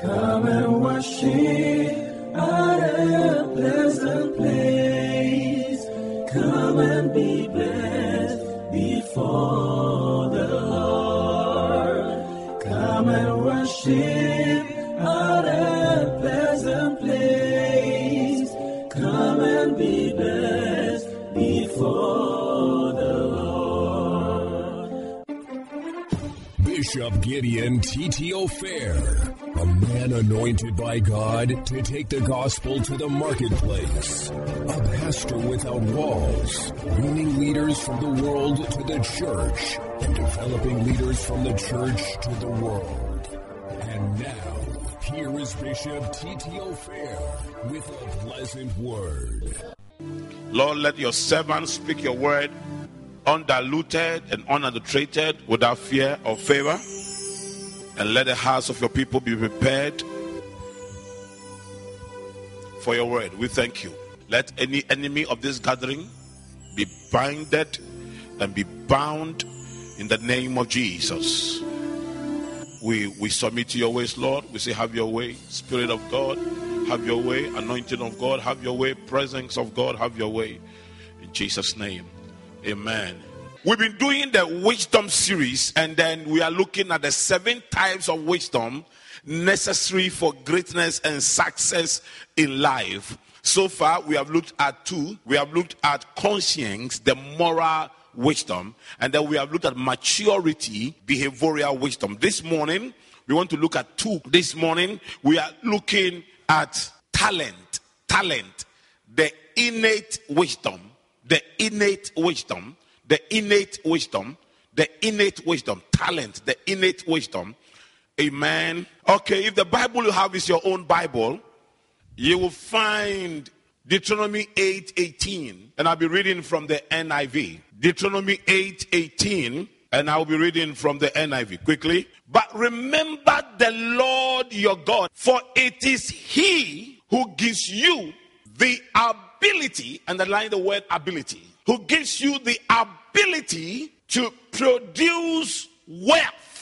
Come and worship at a pleasant place. Come and be blessed before the Lord. Come and worship at a pleasant place. Come and be blessed before the Lord. Bishop Gideon Titi Ofei, anointed by God to take the gospel to the marketplace, a pastor without walls, bringing leaders from the world to the church, and developing leaders from the church to the world. And now, here is Bishop Titi Ofei with a pleasant word. Lord, let your servants speak your word undiluted and unadulterated without fear or favor. And let the hearts of your people be prepared for your word. We thank you. Let any enemy of this gathering be binded and be bound in the name of Jesus. We we submit to your ways, Lord. We say, Have your way, Spirit of God, have your way, anointing of God, have your way, presence of God, have your way. In Jesus' name. Amen. We've been doing the wisdom series, and then we are looking at the seven types of wisdom necessary for greatness and success in life. So far, we have looked at two. We have looked at conscience, the moral wisdom, and then we have looked at maturity, behavioral wisdom. This morning, we want to look at two. This morning, we are looking at talent, talent, the innate wisdom, the innate wisdom, the innate wisdom, the innate wisdom, talent, the innate wisdom. Amen. Okay, if the Bible you have is your own Bible, you will find Deuteronomy 8 18, and I'll be reading from the NIV. Deuteronomy 8 18, and I'll be reading from the NIV quickly. But remember the Lord your God, for it is He who gives you the ability, and underline the word ability, who gives you the ability to produce wealth.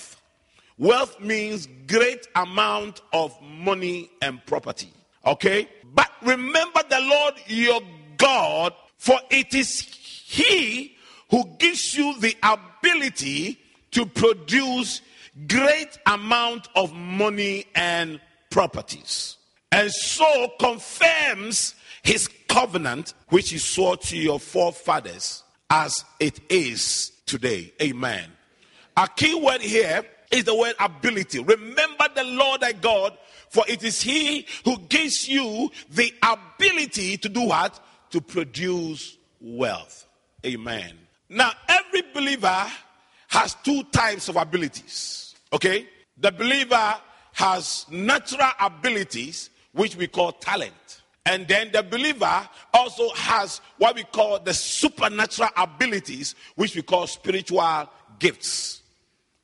Wealth means great amount of money and property. Okay? But remember the Lord your God, for it is He who gives you the ability to produce great amount of money and properties. And so confirms his covenant which he swore to your forefathers as it is today. Amen. A key word here is the word ability. Remember the Lord thy God, for it is he who gives you the ability to do what? To produce wealth. Amen. Now, every believer has two types of abilities. Okay? The believer has natural abilities, which we call talent. And then the believer also has what we call the supernatural abilities, which we call spiritual gifts.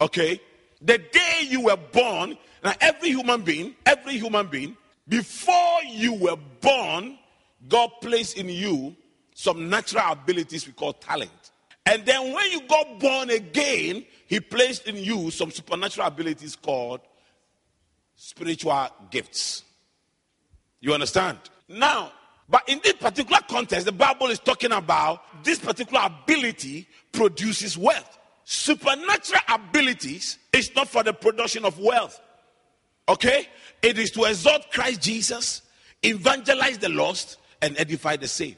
Okay? The day you were born, now every human being, every human being, before you were born, God placed in you some natural abilities we call talent. And then when you got born again, He placed in you some supernatural abilities called spiritual gifts. You understand? Now, but in this particular context, the Bible is talking about this particular ability produces wealth. Supernatural abilities is not for the production of wealth. Okay? It is to exalt Christ Jesus, evangelize the lost, and edify the saved.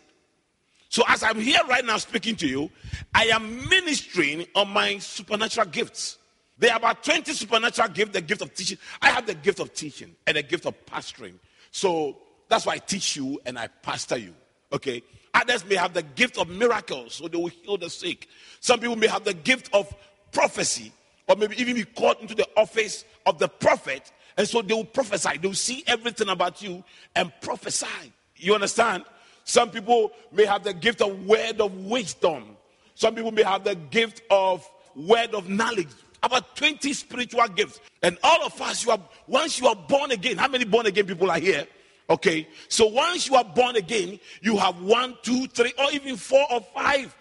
So, as I'm here right now speaking to you, I am ministering on my supernatural gifts. There are about 20 supernatural gifts the gift of teaching. I have the gift of teaching and the gift of pastoring. So, that's why I teach you and I pastor you. Okay? Others may have the gift of miracles, so they will heal the sick. Some people may have the gift of prophecy, or maybe even be called into the office of the prophet, and so they will prophesy. They will see everything about you and prophesy. You understand? Some people may have the gift of word of wisdom. Some people may have the gift of word of knowledge. About 20 spiritual gifts. And all of us, you are once you are born again. How many born again people are here? Okay. So once you are born again, you have one, two, three, or even four or five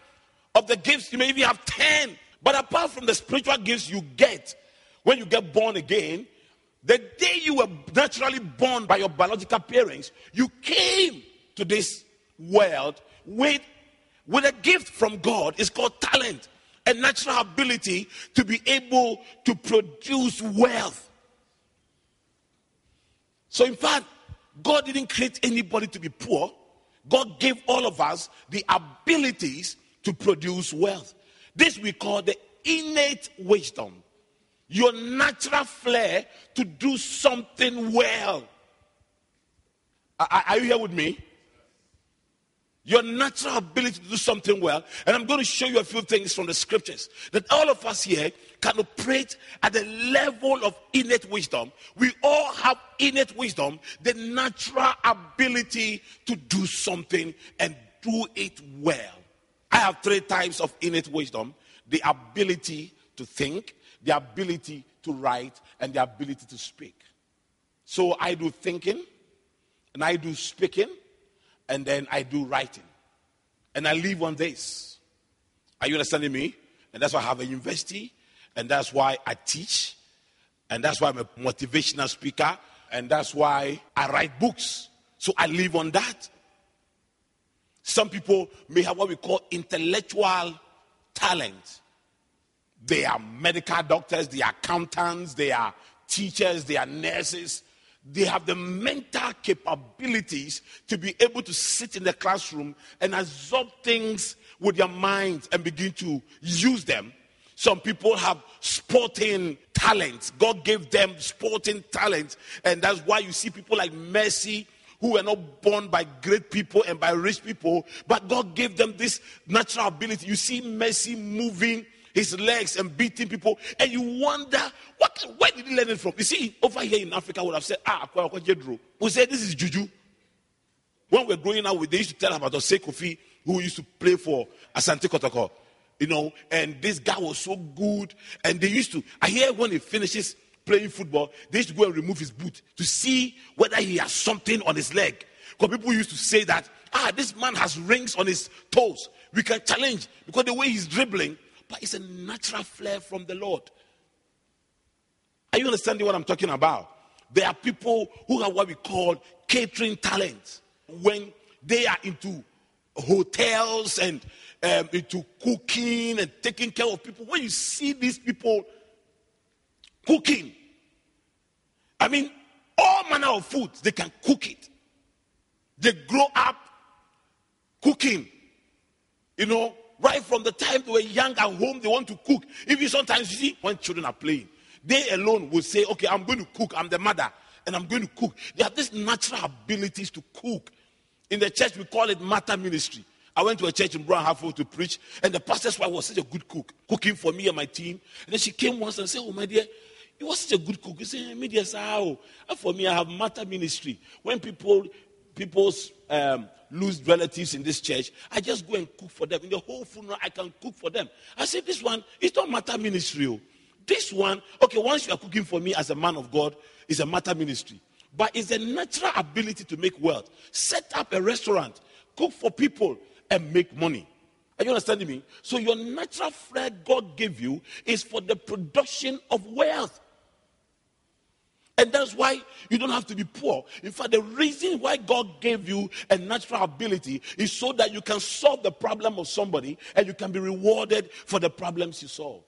of the gifts. You may even have ten. But apart from the spiritual gifts you get when you get born again, The day you were naturally born by your biological parents, you came to this world with, with a gift from God. It's called talent, a natural ability to be able to produce wealth. So, in fact, God didn't create anybody to be poor. God gave all of us the abilities to produce wealth. This we call the innate wisdom, your natural flair to do something well. Are, are you here with me? Your natural ability to do something well. And I'm going to show you a few things from the scriptures that all of us here can operate at the level of innate wisdom. We all have innate wisdom, the natural ability to do something and do it well. I have three types of innate wisdom the ability to think, the ability to write, and the ability to speak. So I do thinking, and I do speaking, and then I do writing. And I live on this. Are you understanding me? And that's why I have a university, and that's why I teach, and that's why I'm a motivational speaker, and that's why I write books. So I live on that. Some people may have what we call intellectual talent. They are medical doctors, they are accountants, they are teachers, they are nurses. They have the mental capabilities to be able to sit in the classroom and absorb things with their minds and begin to use them. Some people have sporting talents. God gave them sporting talents. And that's why you see people like Messi who were not born by great people and by rich people, but God gave them this natural ability. You see Messi moving his legs and beating people, and you wonder what where did he learn it from? You see, over here in Africa, would have said, Ah, we said this is juju. When we are growing up, they used to tell about Osei Kofi, who used to play for Asante Kotoko. You know, and this guy was so good. And they used to, I hear when he finishes playing football, they used to go and remove his boot to see whether he has something on his leg. Because people used to say that, ah, this man has rings on his toes. We can challenge because the way he's dribbling, it's a natural flair from the Lord. Are you understanding what I'm talking about? There are people who have what we call catering talent. When they are into hotels and um, into cooking and taking care of people, when you see these people cooking, I mean, all manner of food, they can cook it. They grow up cooking. You know, right from the time they were young at home, they want to cook. If you sometimes you see when children are playing, they alone will say, Okay, I'm going to cook. I'm the mother, and I'm going to cook. They have these natural abilities to cook. In the church, we call it Martha ministry. I went to a church in Brown Hartford to preach, and the pastor's wife was such a good cook, cooking for me and my team. And then she came once and said, Oh, my dear, he was such a good cook. He said, media how? For me, I have Martha ministry. When people people's um, lose relatives in this church, I just go and cook for them. In the whole funeral, I can cook for them. I said, this one, it's not Martha ministry. Oh. This one, okay, once you are cooking for me as a man of God, it's a Martha ministry. But it's a natural ability to make wealth. Set up a restaurant, cook for people, and make money. Are you understanding me? So your natural flair God gave you is for the production of wealth. And that's why you don't have to be poor. In fact, the reason why God gave you a natural ability is so that you can solve the problem of somebody and you can be rewarded for the problems you solve.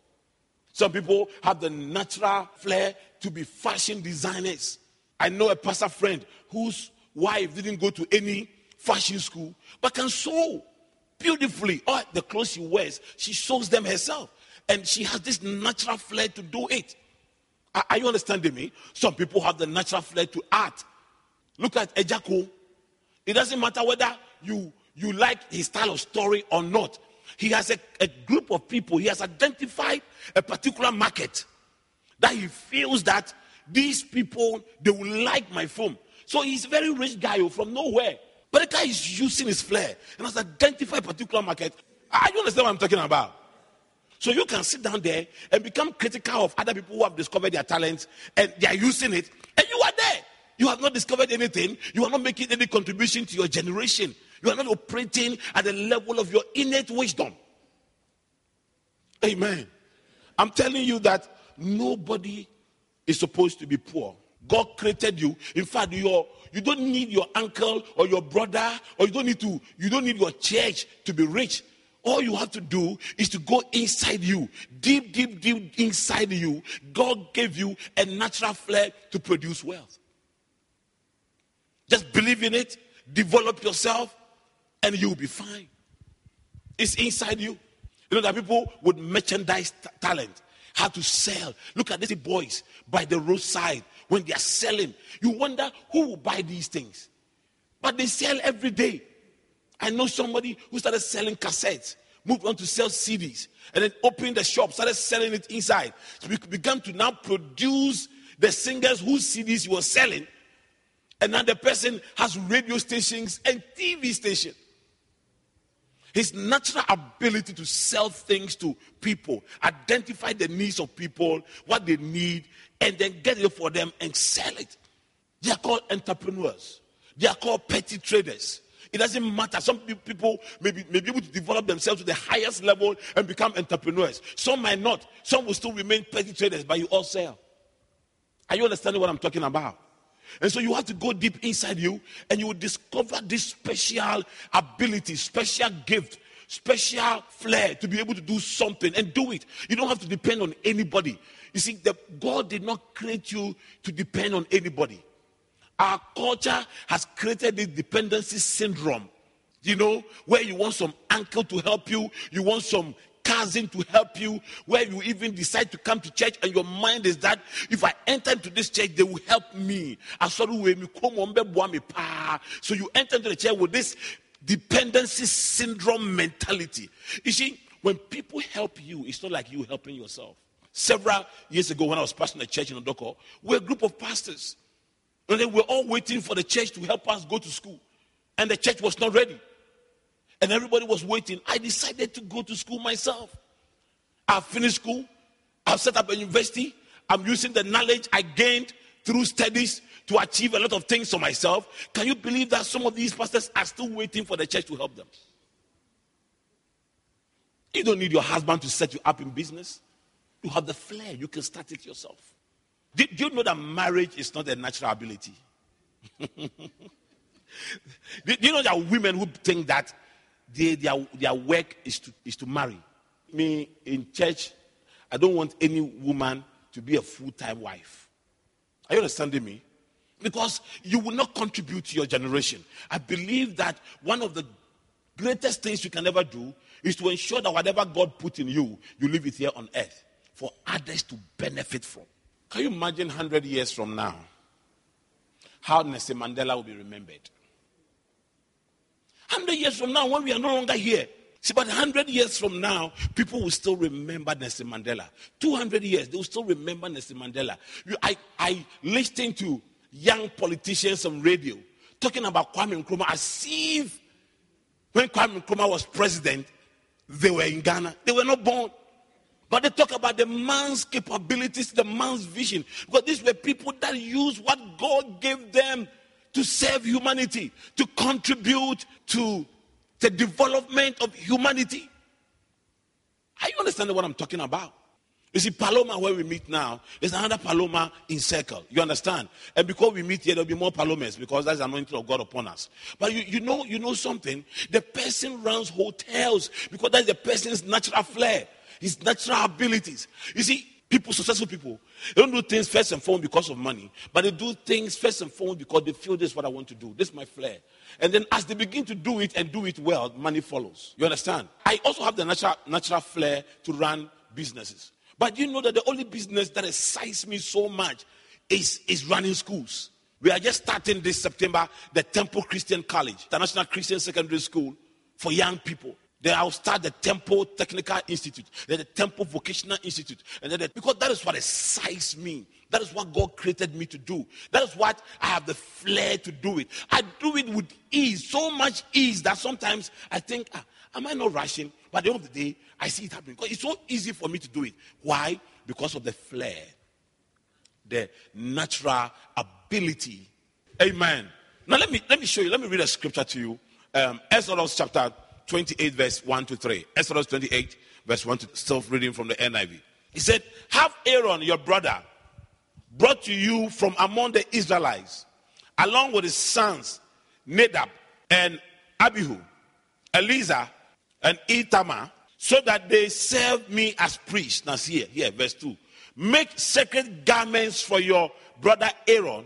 Some people have the natural flair to be fashion designers. I know a pastor friend whose wife didn't go to any fashion school but can sew beautifully. All the clothes she wears, she sews them herself. And she has this natural flair to do it. Are you understanding me? Some people have the natural flair to art. Look at Ejako. It doesn't matter whether you, you like his style of story or not. He has a, a group of people, he has identified a particular market that he feels that these people they will like my film. So he's a very rich guy oh, from nowhere. But the guy is using his flair and has identified a particular market. Are you understand what I'm talking about? So you can sit down there and become critical of other people who have discovered their talents and they are using it, and you are there. You have not discovered anything. You are not making any contribution to your generation. You are not operating at the level of your innate wisdom. Amen. I'm telling you that nobody is supposed to be poor. God created you. In fact, your you don't need your uncle or your brother, or you don't need to, you don't need your church to be rich. All you have to do is to go inside you, deep, deep, deep inside you. God gave you a natural flair to produce wealth. Just believe in it, develop yourself, and you'll be fine. It's inside you. You know that people with merchandise t- talent, how to sell. Look at these boys by the roadside when they are selling. You wonder who will buy these things. But they sell every day. I know somebody who started selling cassettes, moved on to sell CDs, and then opened the shop, started selling it inside. So we began to now produce the singers whose CDs he were selling. And now the person has radio stations and TV stations. His natural ability to sell things to people, identify the needs of people, what they need, and then get it for them and sell it. They are called entrepreneurs. They are called petty traders. It doesn't matter. Some people may be, may be able to develop themselves to the highest level and become entrepreneurs. Some might not. Some will still remain petty traders, but you all sell. Are you understanding what I'm talking about? And so you have to go deep inside you and you will discover this special ability, special gift, special flair to be able to do something and do it. You don't have to depend on anybody. You see, the, God did not create you to depend on anybody. Our culture has created this dependency syndrome, you know, where you want some uncle to help you, you want some cousin to help you, where you even decide to come to church, and your mind is that if I enter into this church, they will help me. So you enter into the church with this dependency syndrome mentality. You see, when people help you, it's not like you helping yourself. Several years ago, when I was pastoring a church in Odoko, we are a group of pastors. And they were all waiting for the church to help us go to school. And the church was not ready. And everybody was waiting. I decided to go to school myself. I finished school. I've set up a university. I'm using the knowledge I gained through studies to achieve a lot of things for myself. Can you believe that some of these pastors are still waiting for the church to help them? You don't need your husband to set you up in business. You have the flair, you can start it yourself. Do, you know that marriage is not a natural ability? do, you know that women who think that they, their, their work is to, is to marry? Me in church, I don't want any woman to be a full time wife. Are you understanding me? Because you will not contribute to your generation. I believe that one of the greatest things you can ever do is to ensure that whatever God put in you, you leave it here on earth for others to benefit from. Can you imagine 100 years from now how Nelson Mandela will be remembered? 100 years from now, when we are no longer here, see, but 100 years from now, people will still remember Nelson Mandela. 200 years, they will still remember Nelson Mandela. I, I listened to young politicians on radio talking about Kwame Nkrumah as if when Kwame Nkrumah was president, they were in Ghana. They were not born. But they talk about the man's capabilities, the man's vision. Because these were people that used what God gave them to serve humanity, to contribute to the development of humanity. Are you understanding what I'm talking about? You see, Paloma, where we meet now, there's another Paloma in circle. You understand? And because we meet here, there'll be more Palomas because that's the anointing of God upon us. But you, you know, you know something? The person runs hotels because that's the person's natural flair his natural abilities. You see, people, successful people, they don't do things first and foremost because of money, but they do things first and foremost because they feel this is what I want to do. This is my flair. And then as they begin to do it and do it well, money follows. You understand? I also have the natural, natural flair to run businesses. But you know that the only business that excites me so much is, is running schools. We are just starting this September the Temple Christian College, International Christian Secondary School for young people. Then I'll start the Temple Technical Institute, then the Temple Vocational Institute, and then the, because that is what excites me. That is what God created me to do. That is what I have the flair to do it. I do it with ease, so much ease that sometimes I think, ah, am I not rushing? But at the end of the day, I see it happening because it's so easy for me to do it. Why? Because of the flair, the natural ability. Amen. Now let me let me show you. Let me read a scripture to you. Um, Exodus chapter 28, verse 1 to 3. Exodus 28, verse 1 to self reading from the NIV. He said, Have Aaron, your brother, brought to you from among the Israelites, along with his sons Nadab and Abihu, Eleazar and Ithamar, so that they serve me as priests. Now, see here, here, verse 2. Make sacred garments for your brother Aaron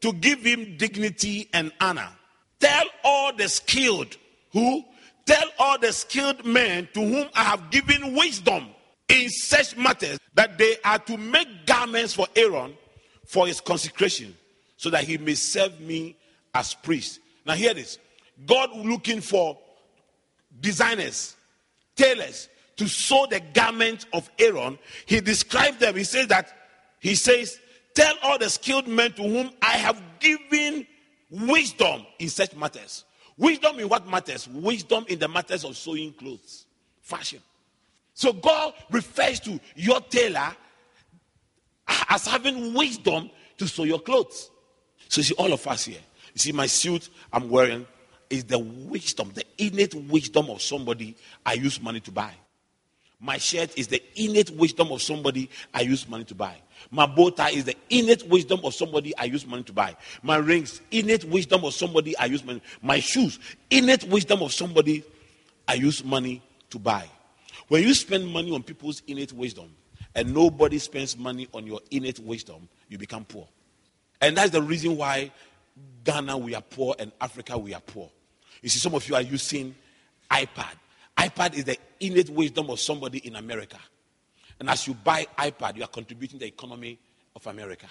to give him dignity and honor. Tell all the skilled who tell all the skilled men to whom I have given wisdom in such matters that they are to make garments for Aaron for his consecration, so that he may serve me as priest. Now, hear this God looking for designers, tailors to sew the garment of Aaron. He described them. He says that, he says, Tell all the skilled men to whom I have given wisdom in such matters. Wisdom in what matters? Wisdom in the matters of sewing clothes, fashion. So God refers to your tailor as having wisdom to sew your clothes. So you see, all of us here, you see, my suit I'm wearing is the wisdom, the innate wisdom of somebody I use money to buy. My shirt is the innate wisdom of somebody I use money to buy. My bow tie is the innate wisdom of somebody I use money to buy. My rings, innate wisdom of somebody I use money. My shoes, innate wisdom of somebody I use money to buy. When you spend money on people's innate wisdom and nobody spends money on your innate wisdom, you become poor. And that's the reason why Ghana we are poor and Africa we are poor. You see, some of you are using iPad. iPad is the innate wisdom of somebody in America. And as you buy iPad, you are contributing the economy of America.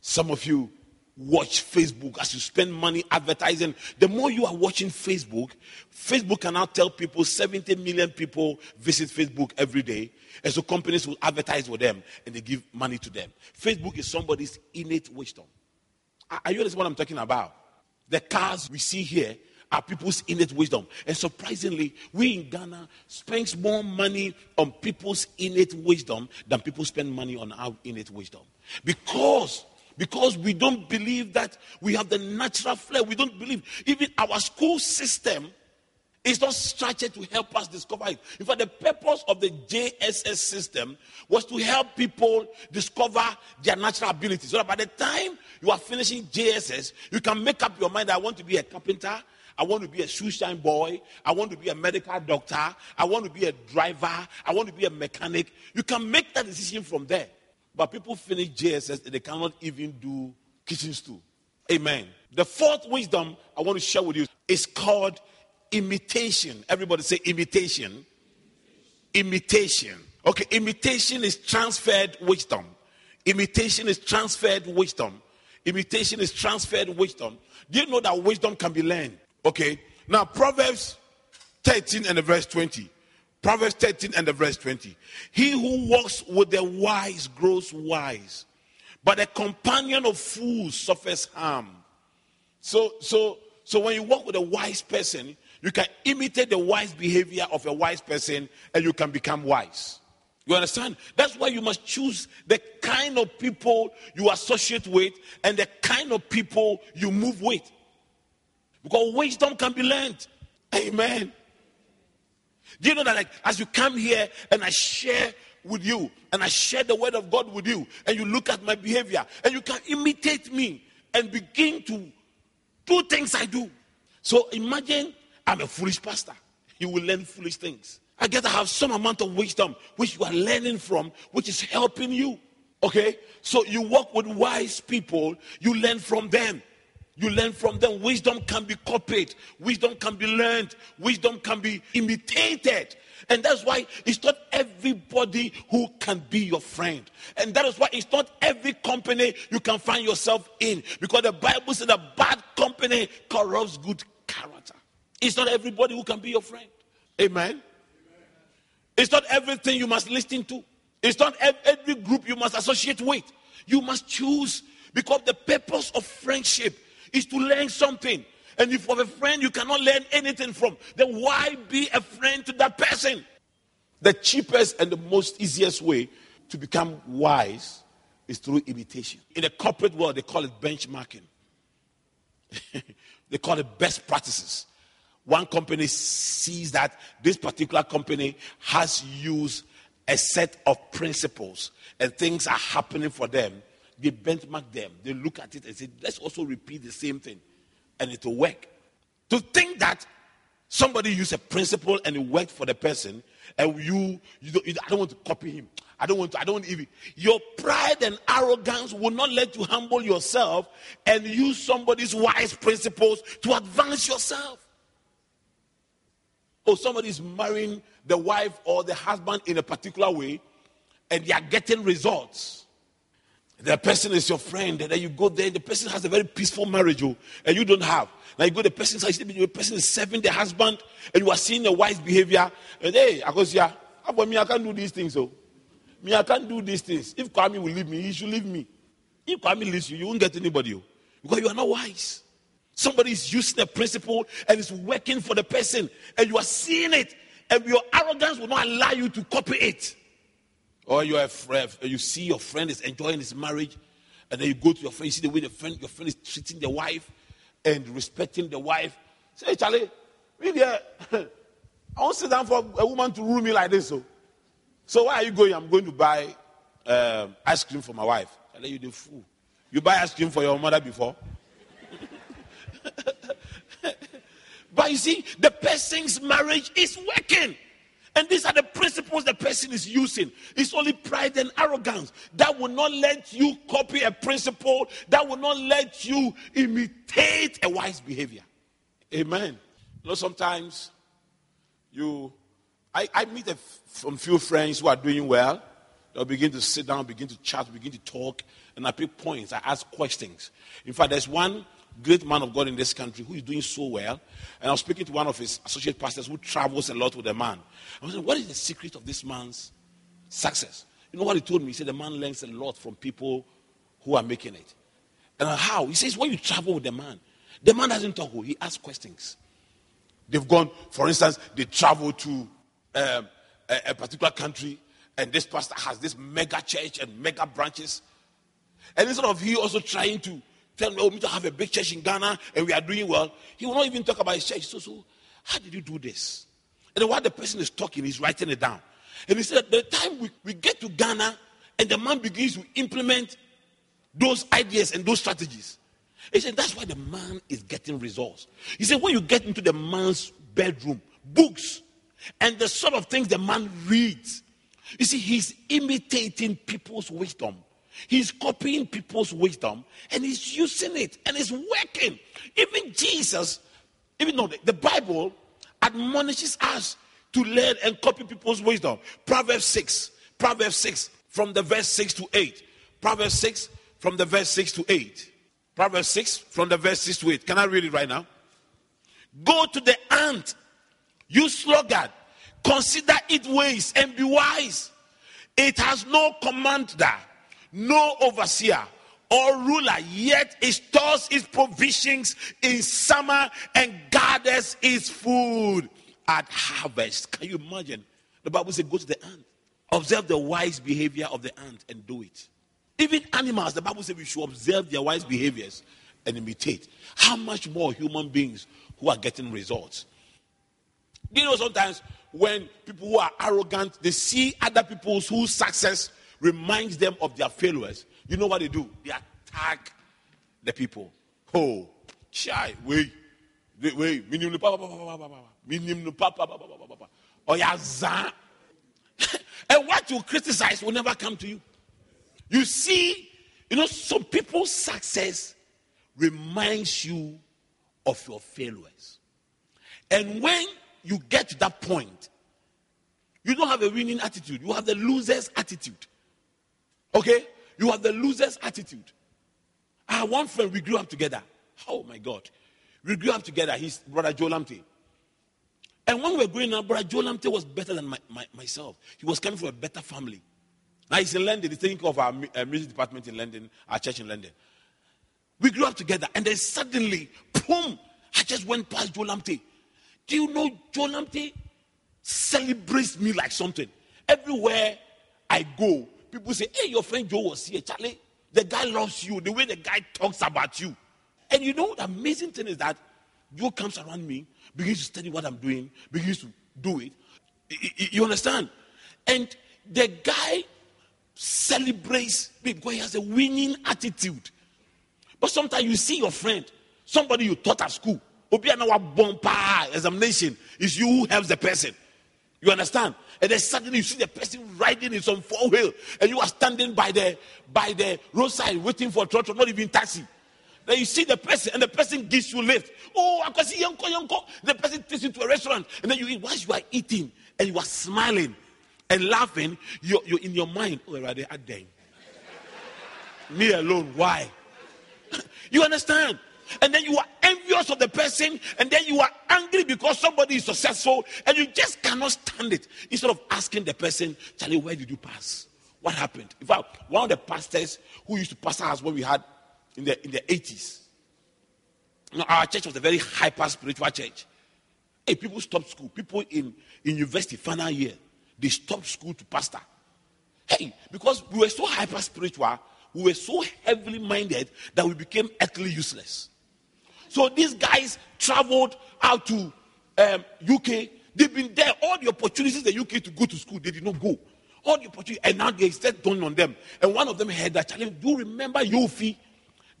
Some of you watch Facebook as you spend money advertising. The more you are watching Facebook, Facebook can now tell people 70 million people visit Facebook every day. And so companies will advertise with them and they give money to them. Facebook is somebody's innate wisdom. Are you understand what I'm talking about? The cars we see here are people's innate wisdom. And surprisingly, we in Ghana spend more money on people's innate wisdom than people spend money on our innate wisdom. Because because we don't believe that we have the natural flair. We don't believe even our school system is not structured to help us discover it. In fact, the purpose of the JSS system was to help people discover their natural abilities. So that by the time you are finishing JSS, you can make up your mind I want to be a carpenter, I want to be a shoe shine boy. I want to be a medical doctor. I want to be a driver. I want to be a mechanic. You can make that decision from there. But people finish JSS and they cannot even do kitchen stool. Amen. The fourth wisdom I want to share with you is called imitation. Everybody say imitation. Imitation. Okay, imitation is transferred wisdom. Imitation is transferred wisdom. Imitation is transferred wisdom. Do you know that wisdom can be learned? Okay. Now, Proverbs 13 and the verse 20. Proverbs 13 and the verse 20. He who walks with the wise grows wise, but a companion of fools suffers harm. So, so, so when you walk with a wise person, you can imitate the wise behavior of a wise person and you can become wise. You understand? That's why you must choose the kind of people you associate with and the kind of people you move with. Because wisdom can be learned. Amen. Do you know that like as you come here and I share with you and I share the word of God with you and you look at my behavior and you can imitate me and begin to do things I do. So imagine I'm a foolish pastor. You will learn foolish things. I get to have some amount of wisdom which you are learning from, which is helping you. Okay? So you work with wise people, you learn from them. You learn from them. Wisdom can be copied, wisdom can be learned, wisdom can be imitated. And that's why it's not everybody who can be your friend. And that is why it's not every company you can find yourself in. Because the Bible says a bad company corrupts good character. It's not everybody who can be your friend. Amen. Amen. It's not everything you must listen to. It's not every group you must associate with. You must choose because the purpose of friendship is to learn something. And if you have a friend you cannot learn anything from, then why be a friend to that person? The cheapest and the most easiest way to become wise is through imitation. In the corporate world, they call it benchmarking. they call it best practices. One company sees that this particular company has used a set of principles and things are happening for them, they benchmark them. They look at it and say, let's also repeat the same thing and it will work. To think that somebody used a principle and it worked for the person and you, you, don't, you I don't want to copy him. I don't want to, I don't even. Your pride and arrogance will not let you humble yourself and use somebody's wise principles to advance yourself. Oh, somebody is marrying the wife or the husband in a particular way and they are getting results. The person is your friend, and then you go there, the person has a very peaceful marriage, oh, and you don't have. Now you go the person's house, the person is serving the husband, and you are seeing the wife's behavior, and hey, I go, yeah, about me, I can't do these things, oh. Me, I can't do these things. If Kwame will leave me, he should leave me. If Kwame leaves you, you won't get anybody, oh, because you are not wise. Somebody is using a principle and it's working for the person, and you are seeing it, and your arrogance will not allow you to copy it. Or you friend, you see your friend is enjoying his marriage, and then you go to your friend, you see the way the friend, your friend is treating the wife and respecting the wife. Say, Charlie, really, uh, I won't sit down for a woman to rule me like this. So, so why are you going? I'm going to buy um, ice cream for my wife. I let you the fool. You buy ice cream for your mother before? but you see, the person's marriage is working. And these are the principles the person is using. It's only pride and arrogance that will not let you copy a principle, that will not let you imitate a wise behavior. Amen. You know, sometimes you, I, I meet a few friends who are doing well. They'll begin to sit down, begin to chat, begin to talk, and I pick points. I ask questions. In fact, there's one great man of God in this country who is doing so well. And I was speaking to one of his associate pastors who travels a lot with the man. I was saying, What is the secret of this man's success? You know what he told me? He said the man learns a lot from people who are making it. And how? He says, When you travel with the man, the man doesn't talk, he asks questions. They've gone, for instance, they travel to um, a, a particular country, and this pastor has this mega church and mega branches. And instead of he also trying to tell me, oh, to have a big church in Ghana and we are doing well. He will not even talk about his church. So, so how did you do this? And then while the person is talking, he's writing it down. And he said, the time we, we get to Ghana and the man begins to implement those ideas and those strategies. He said, that's why the man is getting results. He said, when you get into the man's bedroom, books, and the sort of things the man reads, you see, he's imitating people's wisdom. He's copying people's wisdom and he's using it and it's working. Even Jesus, even though the Bible admonishes us to learn and copy people's wisdom. Proverbs 6, Proverbs 6, from the verse 6 to 8. Proverbs 6, from the verse 6 to 8. Proverbs 6, from the verse 6 to 8. Can I read it right now? Go to the ant, you sluggard, consider its ways and be wise. It has no commander no overseer or ruler, yet stores its provisions in summer and gathers its food at harvest. Can you imagine? The Bible says, Go to the ant, observe the wise behavior of the ant and do it. Even animals, the Bible says we should observe their wise behaviors and imitate. How much more human beings who are getting results? You know sometimes when people who are arrogant they see other people's whose success reminds them of their failures, you know what they do? They attack the people. Oh, chai, wait, wait, minimum papa, minimum papa, oh yeah, and what you criticize will never come to you. You see, you know, some people's success reminds you of your failures. And when you get to that point, you don't have a winning attitude, you have the loser's attitude. Okay? You have the loser's attitude. I have one friend, we grew up together. Oh my God. We grew up together. He's brother Joe Lamte. And when we were growing up, brother Joe Lamte was better than my, my, myself. He was coming from a better family. Now he's in London. He's taking care of our uh, music department in London, our church in London. We grew up together, and then suddenly, boom, I just went past Joe Lamte. Do you know Joe Lamte celebrates me like something? Everywhere I go, People say, hey, your friend Joe was here. Charlie, the guy loves you. The way the guy talks about you. And you know, the amazing thing is that Joe comes around me, begins to study what I'm doing, begins to do it. You understand? And the guy celebrates because he has a winning attitude. But sometimes you see your friend, somebody you taught at school, obi our bumper examination is you who helps the person. You understand? And then suddenly you see the person riding in some four wheel, and you are standing by the by the roadside waiting for a truck, not even taxi. Then you see the person, and the person gives you lift. Oh, I can see yonko yonko. The person takes you to a restaurant, and then you eat. Whilst you are eating and you are smiling and laughing, you're, you're in your mind. Oh, rather, I Me alone. Why? you understand? And then you are envious of the person, and then you are angry because somebody is successful, and you just cannot stand it. Instead of asking the person, Charlie, where did you pass? What happened? In fact, one of the pastors who used to pastor us when we had in the in the 80s. You know, our church was a very hyper spiritual church. Hey, people stopped school. People in, in university final year, they stopped school to pastor. Hey, because we were so hyper spiritual, we were so heavily minded that we became earthly useless. So these guys traveled out to um, UK. They've been there. All the opportunities the UK to go to school, they did not go. All the opportunities, and now they start dawning on them. And one of them had that challenge. Do you remember Yofi?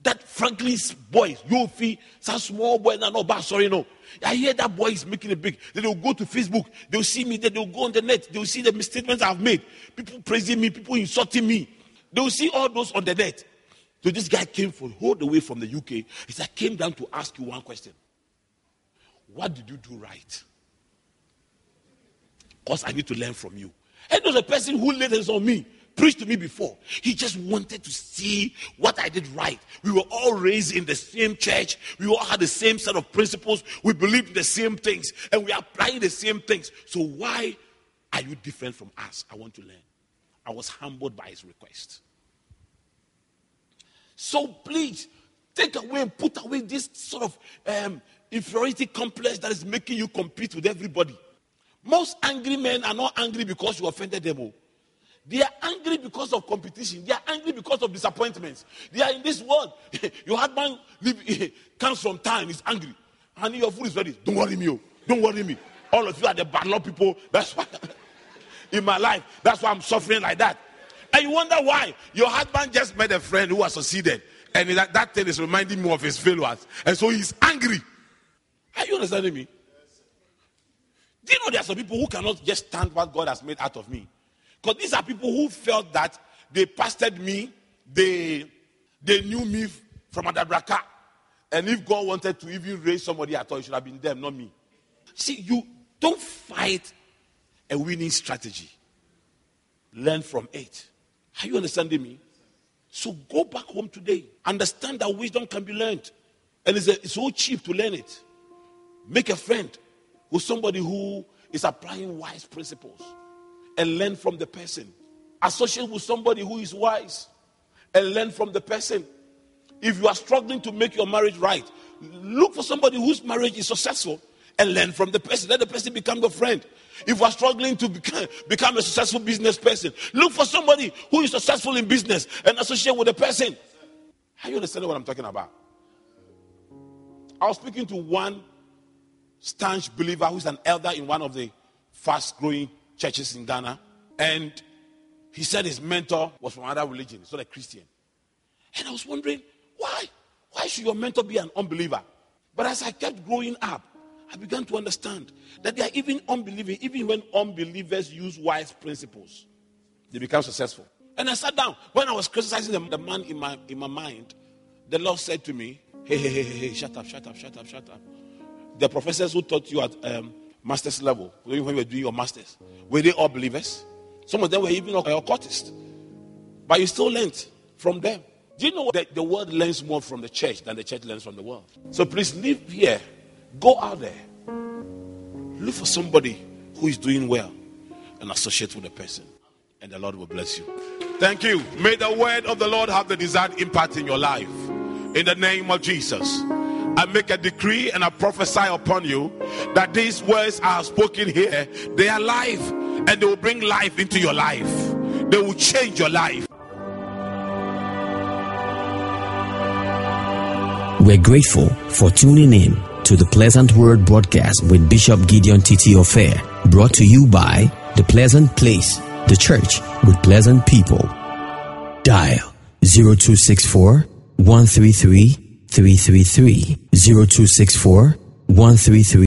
That Franklin's boys, Yofi, some small boy, no, no, but sorry, no. I hear that boy is making a big. Then they'll go to Facebook, they'll see me, then they'll go on the net, they'll see the misstatements I've made. People praising me, people insulting me. They'll see all those on the net. So this guy came from all the way from the UK. He said, I came down to ask you one question. What did you do right? Because I need to learn from you. And was a person who laid hands on me, preached to me before. He just wanted to see what I did right. We were all raised in the same church. We all had the same set of principles. We believed the same things. And we are applying the same things. So why are you different from us? I want to learn. I was humbled by his request. So please take away and put away this sort of um, inferiority complex that is making you compete with everybody. Most angry men are not angry because you offended them. All. Oh. They are angry because of competition. They are angry because of disappointments. They are in this world. your husband comes from town, he's angry. Honey, your food is ready. Don't worry me. Oh. Don't worry me. All of you are the bad people. That's why in my life, that's why I'm suffering like that. And you wonder why. Your husband just met a friend who has succeeded. And that, that thing is reminding me of his failures. And so he's angry. Are you understanding me? Do you know there are some people who cannot just stand what God has made out of me? Because these are people who felt that they pastored me, they, they knew me from Adabraka. And if God wanted to even raise somebody at all, it should have been them, not me. See, you don't fight a winning strategy. Learn from it. Are you understanding me? So go back home today. Understand that wisdom can be learned. And it's, a, it's so cheap to learn it. Make a friend who's somebody who is applying wise principles and learn from the person. Associate with somebody who is wise and learn from the person. If you are struggling to make your marriage right, look for somebody whose marriage is successful and learn from the person. Let the person become your friend. If you are struggling to become, a successful business person, look for somebody who is successful in business and associate with the person. Are you understanding what I'm talking about? I was speaking to one staunch believer who's an elder in one of the fast growing churches in Ghana. And he said his mentor was from another religion, he's not a Christian. And I was wondering, why? Why should your mentor be an unbeliever? But as I kept growing up, I began to understand that they are even unbelieving, even when unbelievers use wise principles, they become successful. And I sat down. When I was criticizing the, the man in my, in my mind, the Lord said to me, Hey, hey, hey, hey, shut up, shut up, shut up, shut up. The professors who taught you at um, master's level, when you were doing your master's, were they all believers? Some of them were even occultists. But you still learned from them. Do you know that the world learns more from the church than the church learns from the world? So please live here Go out there. Look for somebody who is doing well and associate with the person. And the Lord will bless you. Thank you. May the word of the Lord have the desired impact in your life. In the name of Jesus. I make a decree and I prophesy upon you that these words have spoken here, they are life and they will bring life into your life. They will change your life. We're grateful for tuning in to the Pleasant Word broadcast with Bishop Gideon Titi Ofei, brought to you by The Pleasant Place, the church with pleasant people. Dial 0264 133 333 0264 133